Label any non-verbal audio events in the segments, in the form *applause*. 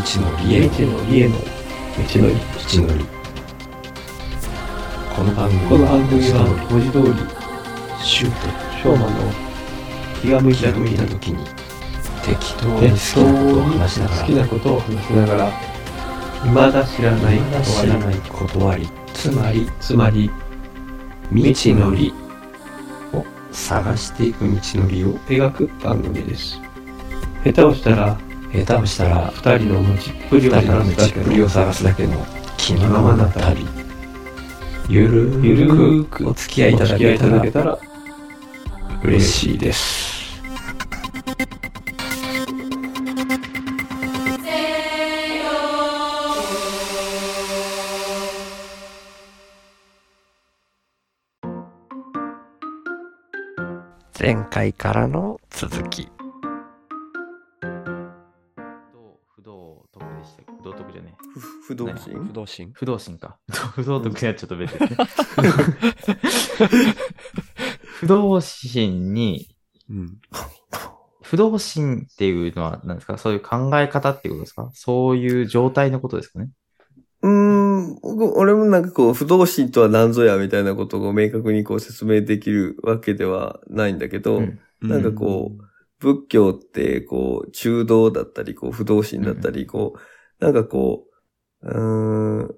のりへ未知のりへの道のり。道のりこの番組は文字通りシュートショーマンの気が向いた時にた時に適当に好きなことをに話しながら好きなことを話しながら未だ知らないまだ知らない断りつまりつまり未知のりを探していく道のりを描く番組です下手をしたら下手をしたら二人の持ちっぷりを二人の探すだけ道っぷりを探すだけの気のままな旅ゆるゆるくお付き合いいただきいいけたらただけたら嬉しいです。前回からの続き。不動何心？不動心？不動心か。*laughs* 不動徳にはちょっと別に。*laughs* 不動心に、うん。不動心っていうのは何ですか？そういう考え方っていうことですか？そういう状態のことですかね？うーん、僕俺もなんかこう、不動心とは何ぞやみたいなことを明確にこう説明できるわけではないんだけど、うん。なんかこう、仏教ってこう、中道だったり、こう、不動心だったり、こう、なんかこう、うーん、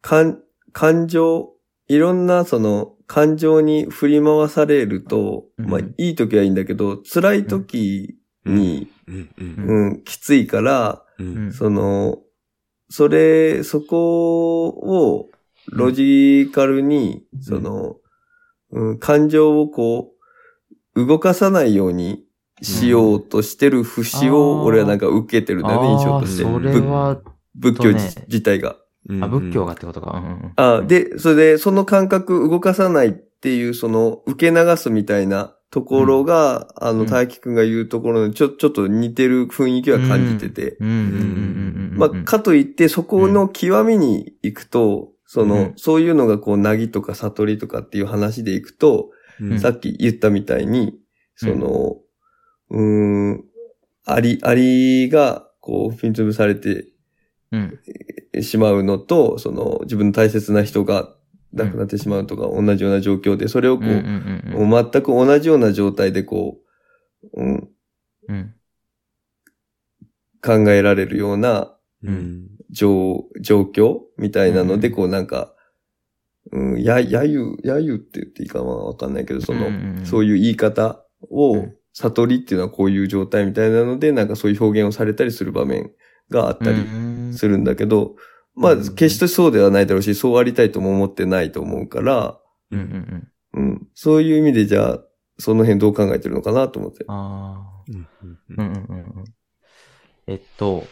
感、感情、いろんなその感情に振り回されると、うん。まあいい時はいいんだけど、辛い時に、うん。ううん。ん、きついから、その、それ、そこをロジカルに、その、うん、感情をこう、動かさないようにしようとしてる節を俺はなんか受けてるんだよね、印象として。それ仏は、仏教自体が。あ、仏教がってことか。うんうんあで、それで、その感覚動かさないっていう、その、受け流すみたいなところが、あの、うん大輝くんが言うところのちょ、ちょっと似てる雰囲気は感じてて。うんうんうんうんうんうん。まあ、かといって、そこの極みに行くと、その、うんそういうのがこう、なぎとか悟りとかっていう話で行くと、うんさっき言ったみたいに、その、うーん、あり、ありが、こう、踏み潰されてうん。しまうのと、その、自分の大切な人が亡くなってしまうとか、同じような状況で、それをこう、うんうんうんもう全く同じような状態でこう、うん、うん。考えられるようなうん。状、状況みたいなので、うんこうなんか、うん、や、やゆ、やゆって言っていいかはわかんないけど、その、うんうんうん。そういう言い方を、うん。悟りっていうのはこういう状態みたいなので、なんかそういう表現をされたりする場面があったりりするんだけど、まあ、うん決してそうではないだろうし、そうありたいとも思ってないと思うから、うんうんうん。うん、そういう意味でじゃあ、その辺どう考えてるのかなと思って。ああ。うんうんうんうんうん。えっと、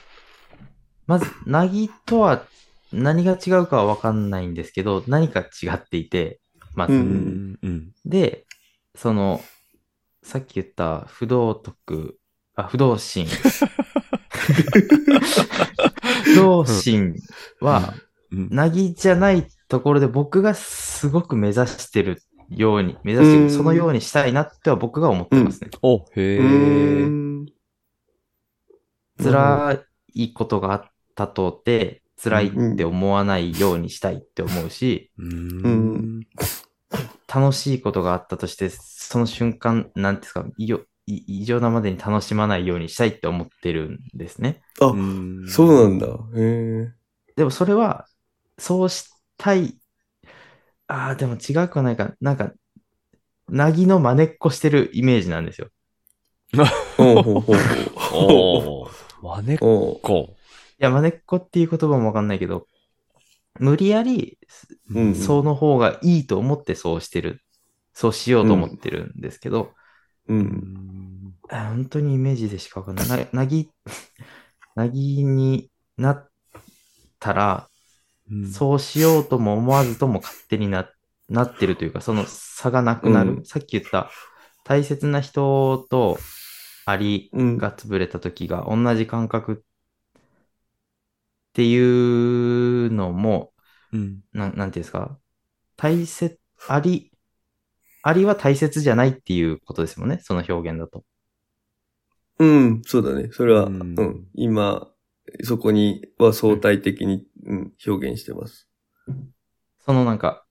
まず、なぎとは何が違うかはわかんないんですけど、何か違っていて、まず。ううんんうんで、その、さっき言った不動徳、あ、不動心。*laughs* *laughs* 不動心は、うん。なぎじゃないところで僕がすごく目指してるように、目指してる、うん。そのようにしたいなっては僕が思ってますね。おへうー辛いことがあったとて、辛いって思わないようにしたいって思うし、うん。楽しいことがあったとして、その瞬間、なんていうんですか、異様い異常なまでに楽しまないようにしたいって思ってるんですね。あ、うんそうなんだ。へえ。でもそれは、そうしたい。ああ、でも違くはないか。なんか、なぎの真似っこしてるイメージなんですよ。*laughs* ほうほうほうおーマネっ。こいや、真似っこっていう言葉もわかんないけど、無理やり、うんその方がいいと思ってそうしてる。そうしようと思ってるんですけど、う。うんんあ本当にイメージでしかわかんない。な、なぎ、*laughs* なぎになったら、そうしようとも思わずとも勝手にな、なってるというか、その差がなくなる。うんさっき言った、大切な人とアリうん。が潰れた時が同じ感覚っていうのも、うんなん、なんていうんですか？大切、アリ、アリは大切じゃないっていうことですもんね。その表現だと。うん、そうだね。それは、ううんん、今、そこには相対的に、うん、表現してます。そのなんか、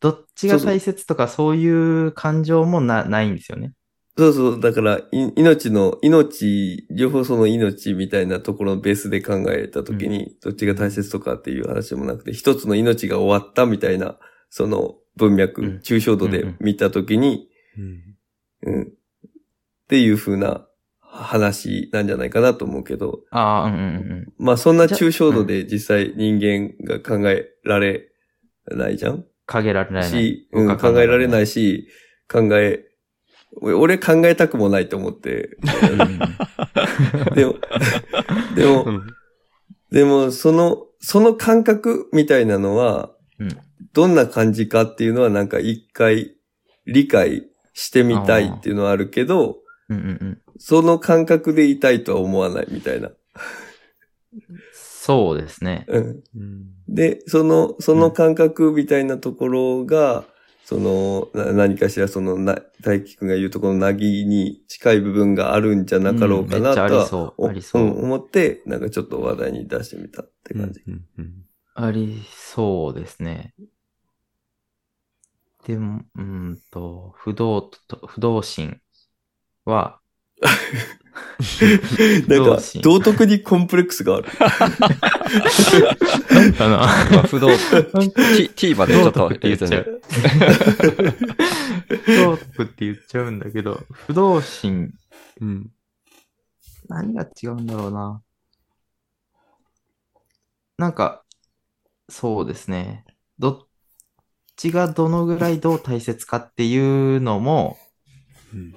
どっちが大切とかそういう感情もなないんですよね。そうそう、だから、い命の、命、両方その命みたいなところのベースで考えたときに、どっちが大切とかっていう話でもなくて、一つの命が終わったみたいな、その文脈、うん抽象度で見たときに、うん、っていう風な話なんじゃないかなと思うけど、ああ、うんうんうん。まあそんな抽象度で実際人間が考えられないじゃん？限られない。し、うん、考えられない。し、考え、俺俺考えたくもないと思って。でも、でも、*laughs* でも、その、その感覚みたいなのは、うん。どんな感じかっていうのはなんか一回理解してみたいっていうのはあるけど、うんうんうん。その感覚でいたいとは思わないみたいな。そうですね。うん。で、その、その感覚みたいなところが、その、な何かしらその、な、大輝くんが言うところのなぎに近い部分があるんじゃなかろうかなとは、そうおありそうん思って、なんかちょっと話題に出してみたって感じ。ありそうですね。でも、うーんと、不動と、不動心は、*laughs* なんか道徳にコンプレックスがある。なんかなまあ、不動、T、T までちょっと言うとね。不動徳って言っちゃうんだけど、不動心、うん。何が違うんだろうな。なんか、そうですね。どっちがどのぐらいどう大切かっていうのも、うん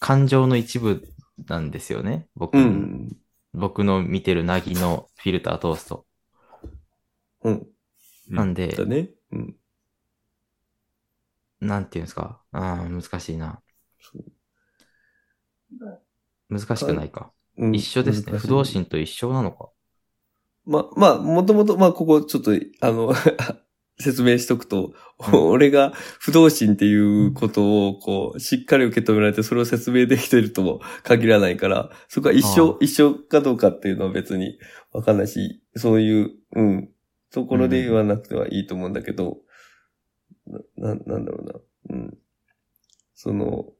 感情の一部なんですよね。僕,、うん。僕の見てるなぎのフィルター通すと。うん。うんなんで、だね。うん。なんていうんですか？あー難しいな。難しくないか。うん一緒ですね。不動心と一緒なのか。ま、まあ、もともと、まあ、ここちょっと、あの、説明しとくと、うん俺が不動心っていうことを、こう、しっかり受け止められて、それを説明できてるとも限らないから、そこは一緒あ、一緒かどうかっていうのは別にわかんないし、そういう、うん、ところで言わなくてはいいと思うんだけど、な、ななんだろうな。うん。その、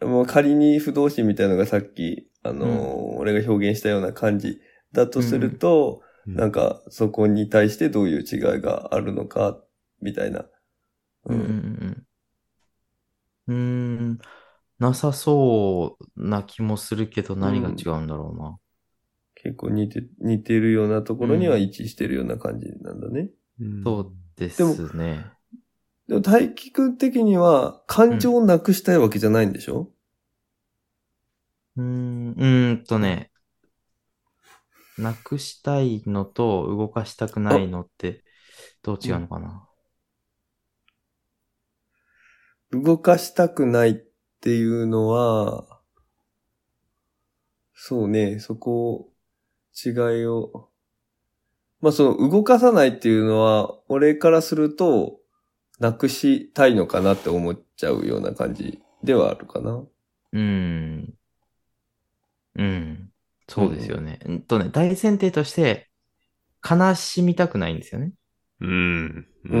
もう仮に不動心みたいなのがさっき、あの、俺が表現したような感じだとすると、うんなんかそこに対してどういう違いがあるのか、みたいな。うんうんうん。うーん、なさそうな気もするけど何が違うんだろうな。結構似て、似てるようなところには一致してるような感じなんだね。そうですね。でも大輝くん的には感情をなくしたいわけじゃないんでしょ、うーん、うーんとね、なくしたいのと動かしたくないのってどう違うのかな？動かしたくないっていうのは、そうね、そこ、違いを。まあその動かさないっていうのは、俺からすると、なくしたいのかなって思っちゃうような感じではあるかな。うーん。うん。そうですよね。うんとね、大前提として、悲しみたくないんですよね。うん。うんう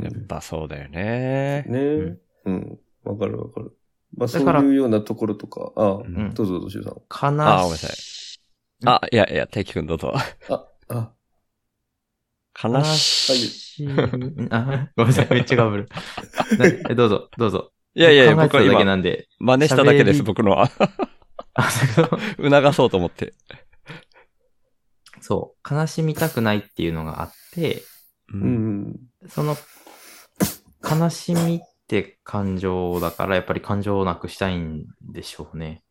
んやっぱそうだよね。ねうんうん。わ、かるわかる。まあそういうようなところとか、ああ、んどうぞどうしようさん。悲しあごめんなさいあ、いやいや、大輝くんどうぞ。あ、あ、悲しい。い。*laughs* あ、ごめんなさい、めっちゃかぶる。*laughs* どうぞ、どうぞ。いやいや僕は今、なんで。真似しただけです、僕のは。促そうと思って。*laughs* *laughs* そう、悲しみたくないっていうのがあって、う。うんん。その、悲しみって感情だから、やっぱり感情をなくしたいんでしょうね。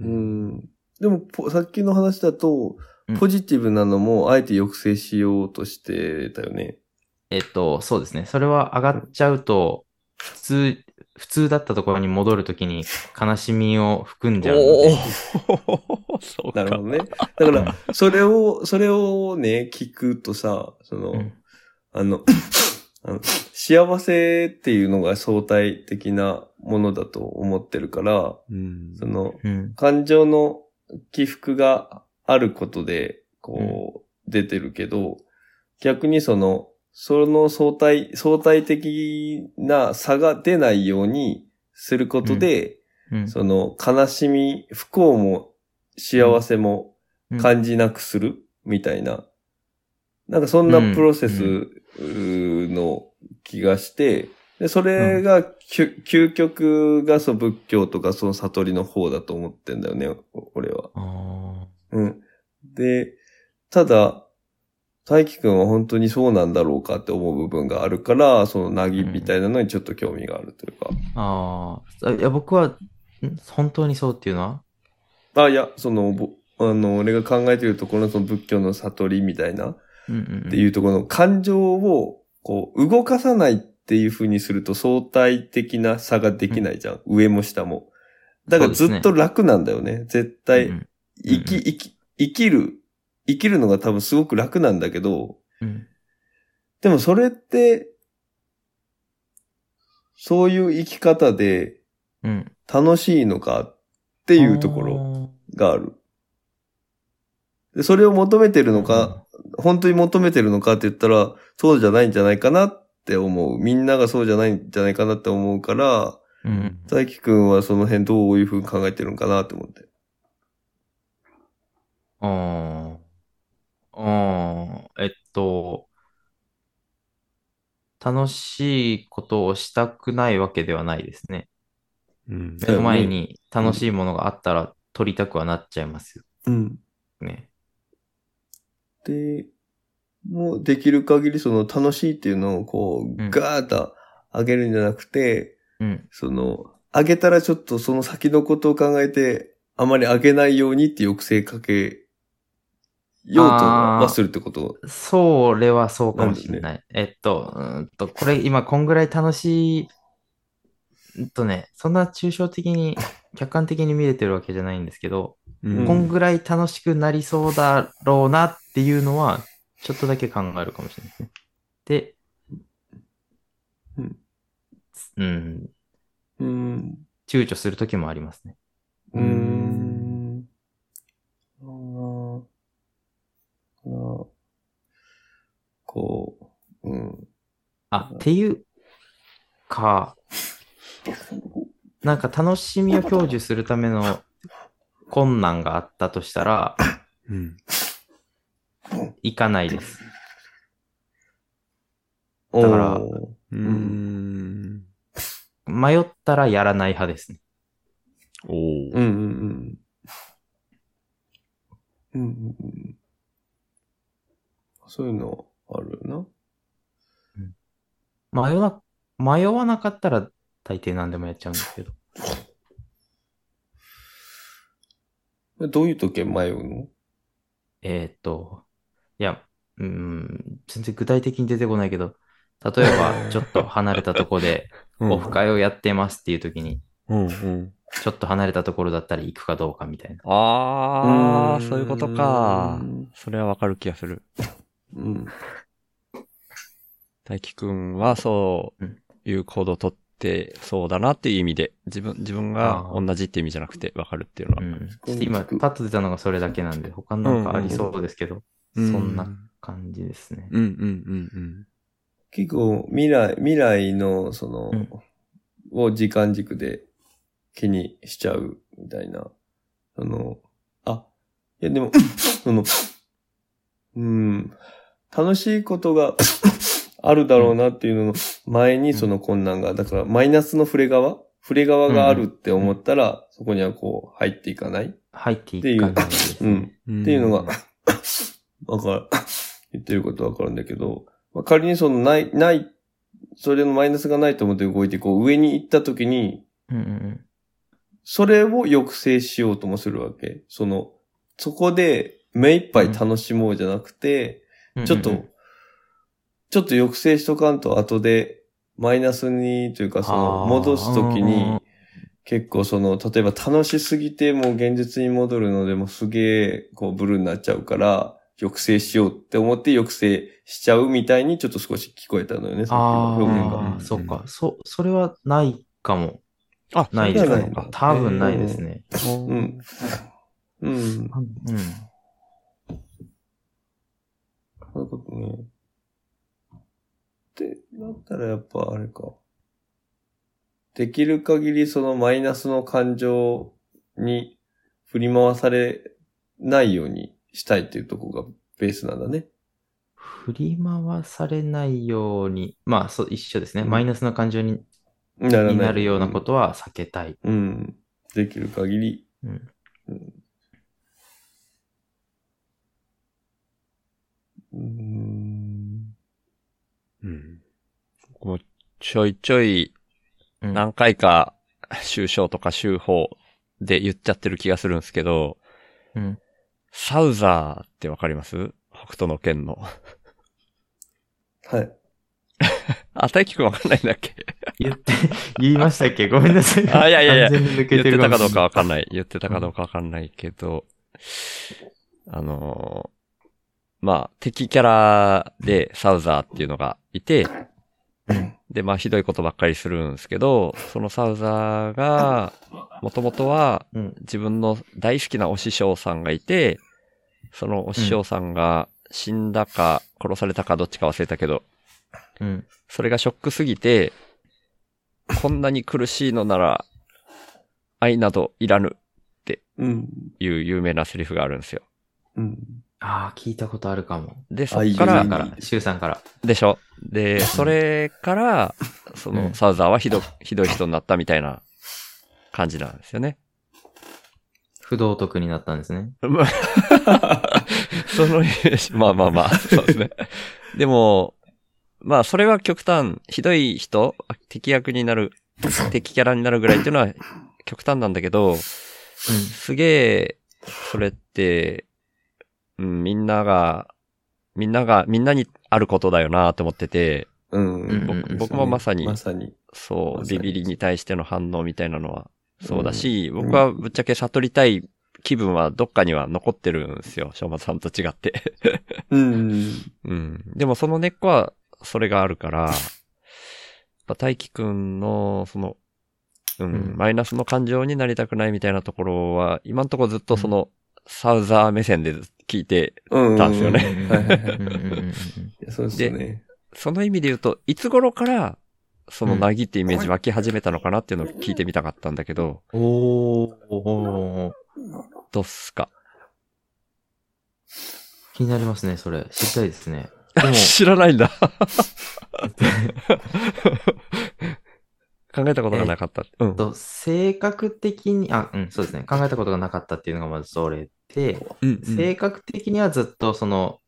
うん。でも、ポさっきの話だとうん、ポジティブなのもあえて抑制しようとしてたよね。えっと、そうですね。それは上がっちゃうと、普通、普通だったところに戻るときに悲しみを含んじゃうそうか。*laughs* なるほどね。だから、それを、それをね、聞くとさ、その、うんあの、あの幸せっていうのが相対的なものだと思ってるから、うん。その、うん。感情の起伏があることで、こう、出てるけど、逆にその、その相対、相対的な差が出ないようにすることで、うん。その悲しみ、不幸も幸せもうん感じなくするみたいな、なんかそんなプロセスの気がして、でそれが、究究極がそう仏教とかその悟りの方だと思ってんだよね、お俺は。あうん。で、ただ、大輝くんは本当にそうなんだろうかって思う部分があるから、そのなぎみたいなのにちょっと興味があるというか。ーあー。いや、僕は、ん？本当にそうっていうのは？あ、いや、その、ぼあの、俺が考えているところのその仏教の悟りみたいな、うんうん。っていうところの感情を、こう、動かさないっていう風にすると相対的な差ができないじゃん。上も下も。だからずっと楽なんだよね。絶対、うん生き、生き、生きる、生きるのが多分すごく楽なんだけど、うん。でもそれって、そういう生き方でうん。楽しいのかっていうところろ。がある。で、それを求めてるのか、本当に求めてるのかって言ったら、そうじゃないんじゃないかなって思う。みんながそうじゃないんじゃないかなって思うから、うん。大輝くんはその辺どういうふうに考えてるのかなって思って。ああ。ああ。えっと、楽しいことをしたくないわけではないですね。うん。目の前に楽しいものがあったら取りたくはなっちゃいますようん。ね。で、もうできる限りその楽しいっていうのをこう、うんガーッと上げるんじゃなくて、うん。その、上げたらちょっとその先のことを考えて、あまり上げないようにって抑制かけようとはするってこと？それはそうかもしれない。えっと、うーんと、これ今こんぐらい楽しい、うんとね、そんな抽象的に、客観的に見れてるわけじゃないんですけど、うんこんぐらい楽しくなりそうだろうなっていうのは、ちょっとだけ考えるかもしれないですね。で、うん。うん、うん。躊躇するときもありますね。うーん。あ、っていうか、*laughs* なんか楽しみを享受するための困難があったとしたら、うん。行かないです。だからうーん。迷ったらやらない派ですね。おーうんうんうん。うんうんうん。そういうのあるな。迷わな、迷わなかったら大抵何でもやっちゃうんですけど。*laughs* どういう時迷うの？えーっと、いや、うん、全然具体的に出てこないけど、例えば、*laughs* ちょっと離れたとこで、オフ会をやってますっていう時に、うんうん。ちょっと離れたところだったら行くかどうかみたいな。ああ、そういうことか。それはわかる気がする。うん。大輝くんはそううんいう行動をとってそうだなっていう意味で、自分、自分が同じっていう意味じゃなくてわかるっていうのは。うん。ちょっと今、パッと出たのがそれだけなんで、他なんかありそうですけど、うんそんな感じですね。うんうんうん結構未来、未来のその、うんを時間軸で気にしちゃうみたいな。あの、あ、いやでも、その、うん、楽しいことがあるだろうなっていうのの前にその困難が、だからマイナスの触れ側？触れ側があるって思ったら、そこにはこう入っていかない？入っていかない。うん。うん。っていうのが、わかる、言ってることわかるんだけど、まあ、仮にそのない、ない、それのマイナスがないと思って動いて、こう上に行った時に、それを抑制しようともするわけ。その、そこで目いっぱい楽しもうじゃなくて、うん。ちょっと、ちょっと抑制しとかんと後でマイナスにというかその戻すときうんに結構その例えば楽しすぎてもう現実に戻るのでもすげえこうブルーになっちゃうから抑制しようって思って抑制しちゃうみたいにちょっと少し聞こえたのよね、さっきの表現あが。あ、そっか。そ、それはないかも。あ、ないですね。多分ないですね。うん。うん。うん。そういうことね。ってなったらやっぱあれか。できる限りそのマイナスの感情に振り回されないようにしたいっていうところがベースなんだね。振り回されないように、まあ、そう、一緒ですね。うんマイナスな感情にならになるようなことは避けたい。うん。できる限り。うん。うん。うん。僕もちょいちょいうん何回か、週章とか週報で言っちゃってる気がするんですけど、うん。サウザーってわかります？北斗の剣の。はい。*laughs* あ、大輝くんわかんないんだっけ？言って、言いましたっけ？ごめんなさい。あいやいやいや完全に抜言けてるってたかどうかもわかんない。言ってたかどうかわかんないけど、あのーまあ、敵キャラでサウザーっていうのがいて、で、まあ、ひどいことばっかりするんですけど、そのサウザーが、もともとはうん。自分の大好きなお師匠さんがいて、そのお師匠さんが死んだか殺されたかどっちか忘れたけど、うん。それがショックすぎて、こんなに苦しいのなら、愛などいらぬうん。いう有名なセリフがあるんですよ。うん。ああ、聞いたことあるかも。で、そっ愛からシュウさん、から、シュウさんから。でしょ？で、それから、その、うんサウザーはひど、ひどい人になったみたいな感じなんですよね。不道徳になったんですね。まあ *laughs* そのまあまあまあ、そうですね。でも、まあそれは極端、ひどい人、敵役になる、敵キャラになるぐらいっていうのは極端なんだけど、すげえ、それって、うん、みんなが、みんなが、みんなにあることだよなと思ってて、うん。うん僕僕もまさにまさに。そう、ビビリに対しての反応みたいなのはそうだし、僕はぶっちゃけ悟りたい気分はどっかには残ってるんですよ。正松さんと違って。うん。*laughs* うん。でもその根っこはそれがあるから、やっぱ大輝くんの、その、うん、うんマイナスの感情になりたくないみたいなところは、今んところずっとその、サウザー目線で聞いて、うん。たんですよね。そうですよね。その意味で言うと、いつ頃から、そのなぎってイメージ湧き始めたのかなっていうのを聞いてみたかったん。だけど、おーおーどうっすか気になりますね、それ。知りたいですね。でも、知らないん。だ。考えたことがなかった。うん。と性格的に、あ、うん、そうですね。考えたことがなかったっていうのがまずそれで、うん性格的にはずっとその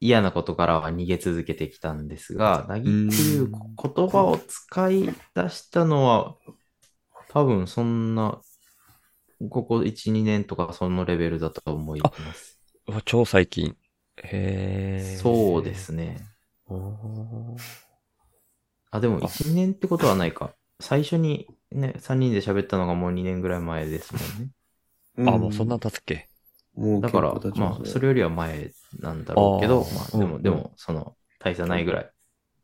嫌なことからは逃げ続けてきたんですが、なぎっていう言葉を使い出したのは、多分そんな、ここ1、2年とかそのレベルだと思います。超最近。へえ。そうですね。あ、でも1、2年ってことはないか。最初にね、3人で喋ったのがもう2年ぐらい前ですもんね。あ、もうそんな経つっけ？もうだから、まあ、それよりは前なんだろうけど、あーまあ、でも、うんでも、その、大差ないぐらい、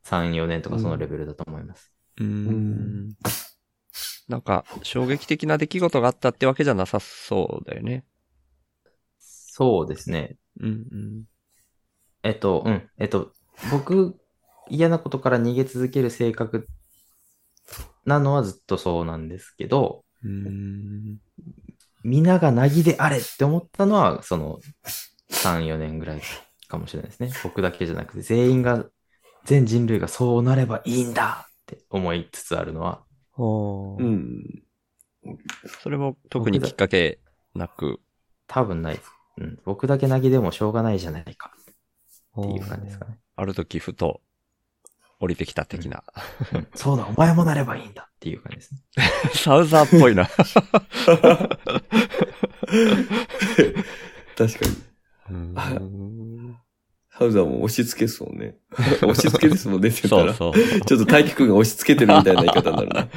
3、4年とかそのレベルだと思います。うーんん。なんか、衝撃的な出来事があったってわけじゃなさそうだよね。そうですね。うんうん。えっと、うん、えっと、僕、嫌なことから逃げ続ける性格なのはずっとそうなんですけど。皆がなぎであれって思ったのは、その、3、4年ぐらいかもしれないですね。*laughs* 僕だけじゃなくて、全員が、全人類がそうなればいいんだって思いつつあるのは、うん。それも特にきっかけなく。多分ないです。うん。僕だけなぎでもしょうがないじゃないかっていう感じですかね。ある時ふと降りてきた的な。うんそうだ、お前もなればいいんだっていう感じですね。*laughs* サウザーっぽいな。*laughs* 確かに。うーんハウザーも押し付けっすもんね。*laughs* 押し付けですもんね。そうそう。ちょっと大輝くんが押し付けてるみたいな言い方になるな。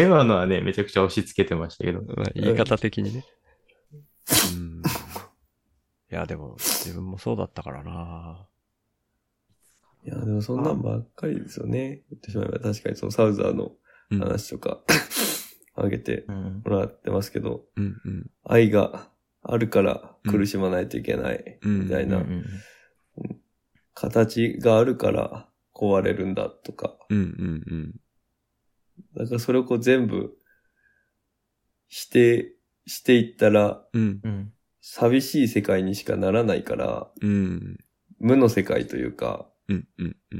今のはね、めちゃくちゃ押し付けてましたけど。まあ言い方的にね。うんいいや、でも、自分もそうだったからないや、でもそんなんばっかりですよね。言ってしまえば確かにそのサウザーのうん。話とか、*laughs* あげてうん。もらってますけど、うんうん。愛があるから苦しまないといけない、うんみたいな、うん形があるから壊れるんだとか、うんうんうん。だからそれをこう全部否定していったら、うん。うん。寂しい世界にしかならないから、うん。無の世界というか、うんうんう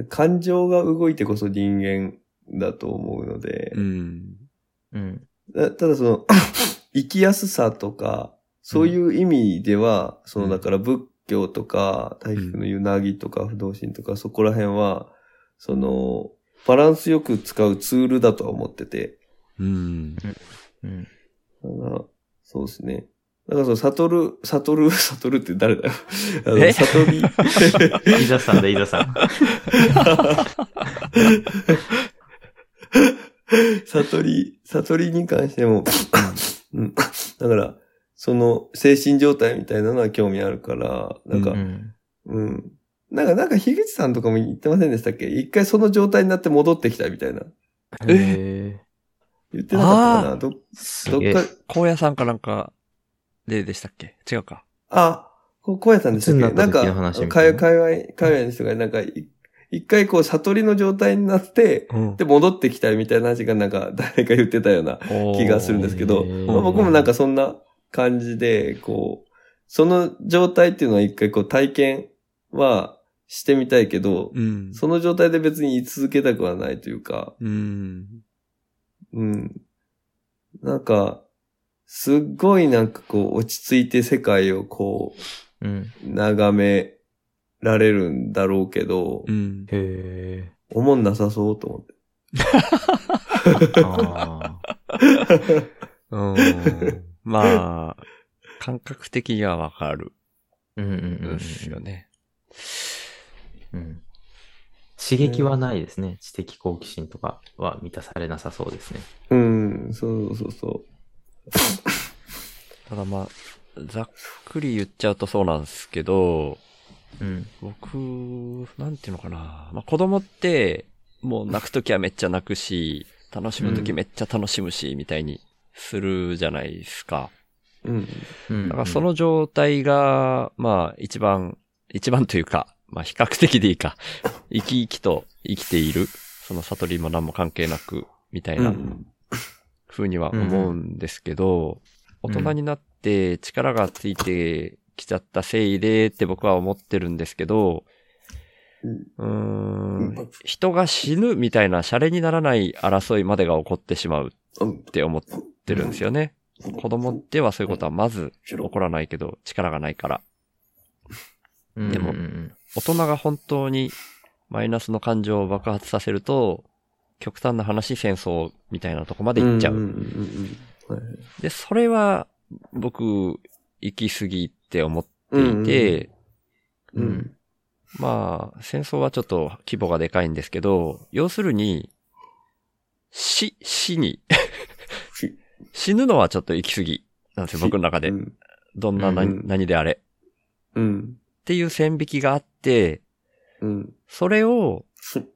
ん。感情が動いてこそ人間だと思うので、うん。うん。たただその、*coughs* 生きやすさとか、そういう意味では、そのだから仏教とか、大菊の湯なぎとか不動心とか、そこら辺は、その、バランスよく使うツールだとは思ってて、うん。うん。そうですね。だからその、悟る、悟る、*laughs* 悟るって誰だよ。あのえ悟り、*laughs* 伊沢さんだ、伊沢さん。*laughs* 悟り、悟りに関しても、うん、だから、その精神状態みたいなのは興味あるから、なんか、ううん。ん。なんか、なんか、樋口さんとかも言ってませんでしたっけ？一回その状態になって戻ってきたみたいな。え？言ってなかったかな？あど、どっか、荒野さんかなんか、ででしたっけ？違うか。あ、こう、小屋さんでしたっいつになけなんかった時の話み、たいな海外、海外の人がなんか、い一回こう、悟りの状態になって、うんで、戻ってきたみたいな話がなんか、*laughs* 誰か言ってたような気がするんですけど、まあ僕もなんかそんな感じで、こう、その状態っていうのは一回こう体験はしてみたいけど、うん。その状態で別に居続けたくはないというか、うん。うん。なんか、すっごいなんかこう落ち着いて世界をこうん。う眺められるんだろうけどう、ん。へ思んなさそうと思って。うん。まあ、感覚的にはわかるーうんうんうんんうん。ですよね。うん。刺激はないですね。知的好奇心とかは満たされなさそうですね。うん、そうそうそ *laughs* ただまあ、ざっくり言っちゃうとそうなんですけど、うん。僕、なんていうのかな。まあ子供って、もう泣くときはめっちゃ泣くし、楽しむときめっちゃ楽しむし、みたいにするじゃないですか。う。うん。うん。だからその状態が、まあ一番、一番というか、まあ比較的でいいか、*laughs* 生き生きと生きている、その悟りも何も関係なく、みたいなうん風には思うんですけど、大人になって力がついてきちゃったせいでって僕は思ってるんですけど、うーん、人が死ぬみたいなシャレにならない争いまでが起こってしまううん。って思ってるんですよね。子供ではそういうことはまず起こらないけど、力がないから。うん。でもうんうん大人が本当にマイナスの感情を爆発させると、極端な話戦争みたいなとこまで行っちゃう。で、それは僕、行き過ぎって思っていて、うんうんまあ、戦争はちょっと規模がでかいんですけど、要するに、死、死に、し *laughs* 死ぬのはちょっと行き過ぎなんですよ、僕の中でう。んどんな何,、うん何であれ。うん。っていう線引きがあって、うん。それをし *laughs*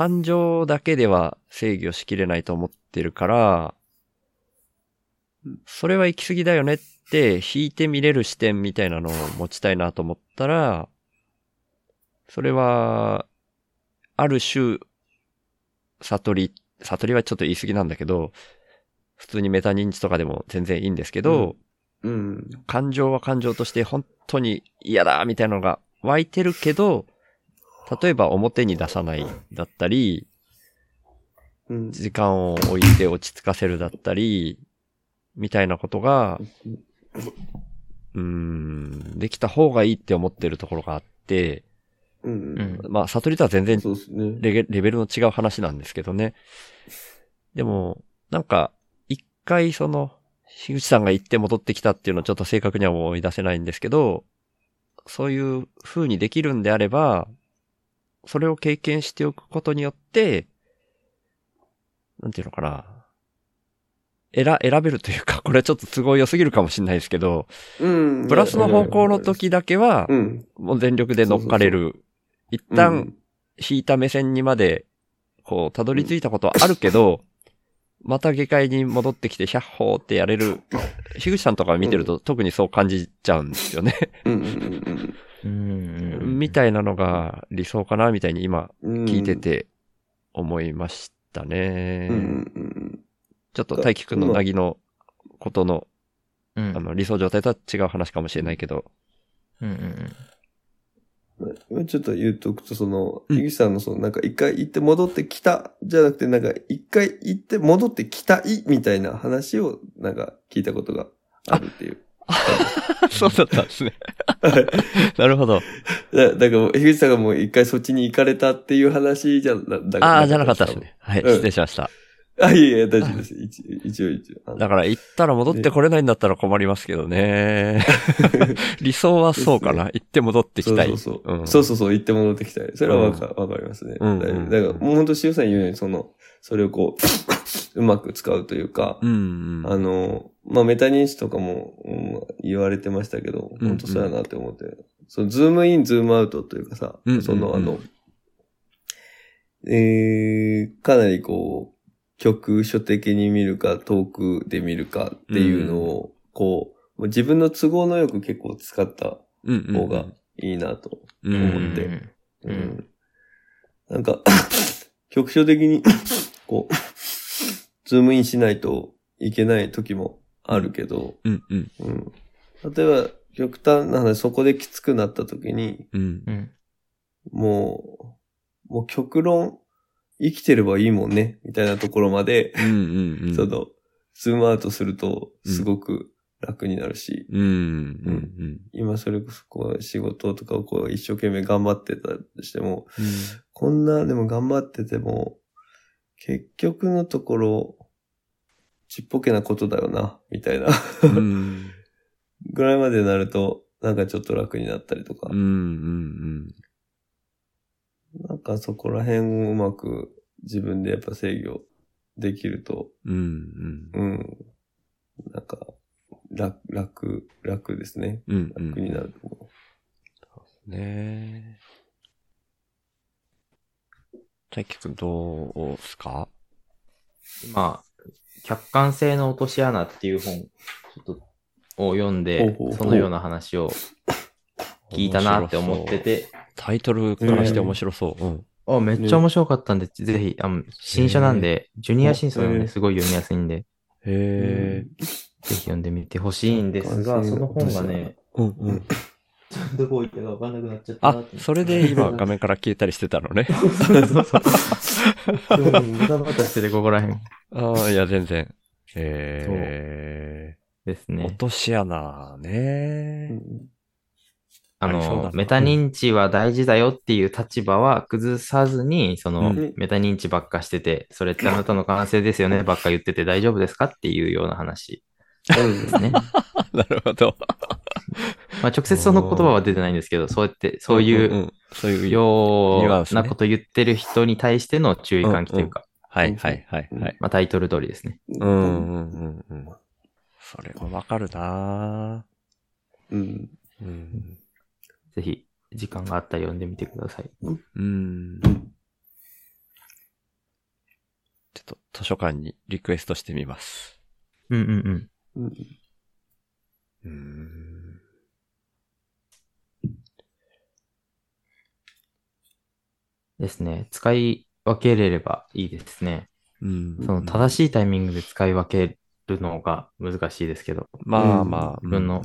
感情だけでは制御しきれないと思ってるからうん、それは行き過ぎだよねって引いて見れる視点みたいなのを持ちたいなと思ったら、それは、ある種、悟り、悟りはちょっと言い過ぎなんだけど、普通にメタ認知とかでも全然いいんですけど、うん。感情は感情として本当に嫌だみたいなのが湧いてるけど、例えば表に出さないだったり、うん。時間を置いて落ち着かせるだったり、みたいなことが、うーん、できた方がいいって思ってるところがあって、うん。うんまあ、悟りとは全然。レゲレベルの違う話なんですけどね。でも、なんか、一回その、樋口さんが行って戻ってきたっていうのをちょっと正確には思い出せないんですけど、そういう風にできるんであれば、それを経験しておくことによって、なんていうのかな。選、選べるというか、*laughs* これはちょっと都合良すぎるかもしれないですけど、うん。プラスの方向の時だけはう、ん。もう全力で乗っかれる。一う旦ん、引いた目線にまで、こう、たどり着いたことはあるけど、また下界に戻ってきて、ヒャッホーってやれる。樋口さんとか見てると特にそう感じちゃうんですよね。うんうんうん。みたいなのが理想かな、みたいに今。聞いてて思いましたね。うんうんうん。ちょっと大輝くんのなぎのことの、うん。あの、理想状態とは違う話かもしれないけど。うんうんうん。ちょっと言っとくと、その、うん井口さんのその、なんか一回行って戻ってきた、じゃなくて、なんか一回行って戻ってきたい、みたいな話を、なんか聞いたことがあるっていう。そうだったんですね。は *laughs* いなるほど。だだから、樋口さんがもう一回そっちに行かれたっていう話じゃ、だだああ、じゃなかったですね。はい、うん失礼しました。あ、いえいえ、大丈夫です。*laughs* 一一応一応。だから行ったら戻ってこれないんだったら困りますけどね。*laughs* 理想はそうかな。行って戻ってきたい。そうそうそう。うんそうそうそう、行って戻ってきたい。それはわか,、わかりますね。うんだから、もう本当、塩さん言うように、その、それをこう、うまく使うというか、うん、うん。あの、まあ、メタ認知とかも、うん言われてましたけど、うん本当そうやなって思って、そのズームイン、ズームアウトというかさ、うんその、うんあの、えー、かなりこう、局所的に見るか、遠くで見るかっていうのを、こう、自分の都合のよく結構使った方がいいなとうん思って。うんうんなんか、*coughs* 局所的に、こう、ズームインしないといけない時もあるけど、うんうんうん。例えば、極端な話、そこできつくなった時に、うんうん。もう、もう極論、生きてればいいもんね、みたいなところまで、うんうんうん。その、ズームアウトすると、すごく楽になるし、うんうん今それこそ、こう、仕事とかをこう、一生懸命頑張ってたとしても、うん。こんな、でも頑張ってても、結局のところ、ちっぽけなことだよな、みたいな、うん。*laughs* ぐらいまでなると、なんかちょっと楽になったりとかうんう、んなんかそこら辺をうまく自分でやっぱ制御できると、うん。うんうん、なんか、楽、楽、楽ですね。うん。うん。楽になると思ねえ。大輝くんどうですか？まあ、客観性の落とし穴っていう本、ちょっと、を読んでほうほうほう、そのような話を聞いたなって思ってて、タイトルからして面白そう。うん。あ、めっちゃ面白かったんで、ぜひ、あの新書なんで、ジュニア新書なんで、すごい読みやすいんで、う。へえ。ぜひ読んでみてほしいんですが、その本がね、うんうん。どこ行ったかわかんなくなっちゃったあ、それで今画面から消えたりしてたのね。そうそうそう。バタバタしてて、ここら辺ああ、いや、全然。えー、ですね落。とし穴うね。んあのメタ認知は大事だよっていう立場は崩さずに、その、うんメタ認知ばっかしてて、それってあなたの感性ですよね *laughs* ばっか言ってて大丈夫ですかっていうような話ですね。*laughs* なるほど。*laughs* まあ直接その言葉は出てないんですけど、そうやって、そういん、うんそういうようなこと言ってる人に対しての注意喚起というか、はいはいはいはい。まあタイトル通りですね。うんうんうんうん。それもわかるなうん。うん。ぜひ、時間があったら読んでみてください。うん。ちょっと図書館にリクエストしてみます。うんうんうん。うんうん。ですね。使い分けれればいいですね。うん。その正しいタイミングで使い分けるのが難しいですけど、まあまあ。自分の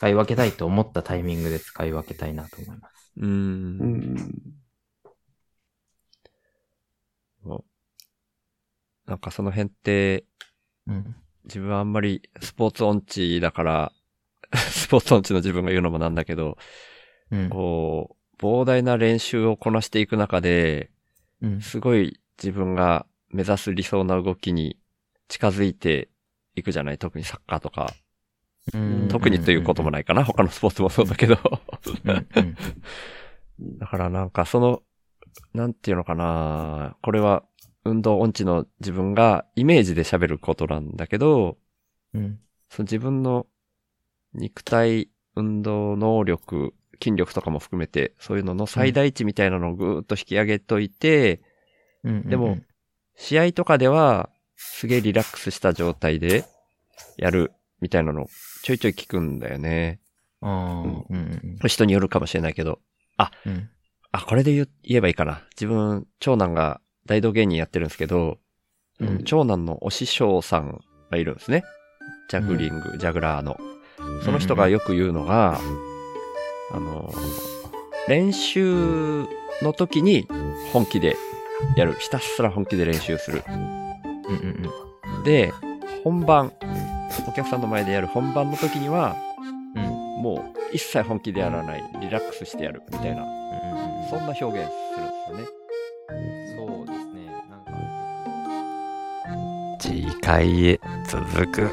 使い分けたいと思ったタイミングで使い分けたいなと思います。うん。なんかその辺って、うん。自分はあんまりスポーツ音痴だから、*laughs* スポーツ音痴の自分が言うのもなんだけど、うん。こう、膨大な練習をこなしていく中で、うん。すごい自分が目指す理想な動きに近づいていくじゃない？特にサッカーとか。うん。特にということもないかな。他のスポーツもそうだけど。だからなんかその、なんていうのかな。これは運動音痴の自分がイメージで喋ることなんだけど、うん。その自分の肉体、運動能力、筋力とかも含めて、そういうのの最大値みたいなのをぐーっと引き上げといて、うん。でも、試合とかでは、すげえリラックスした状態でやるみたいなのちょいちょい聞くんだよね。ああ、うんうん人によるかもしれないけど。うん。あ、これで言えばいいかな。自分、長男が大道芸人やってるんですけど、うん長男のお師匠さんがいるんですね。ジャグリング、ジャグラーの。その人がよく言うのが、あの、練習の時に本気でやる。ひたすら本気で練習する。うんうんで、本番、お客さんの前でやる本番の時には、うん。うんもう一切本気でやらない。リラックスしてやる。みたいな。うんうんそんな表現するんですよね。そうですね。なんか、次回へ続く。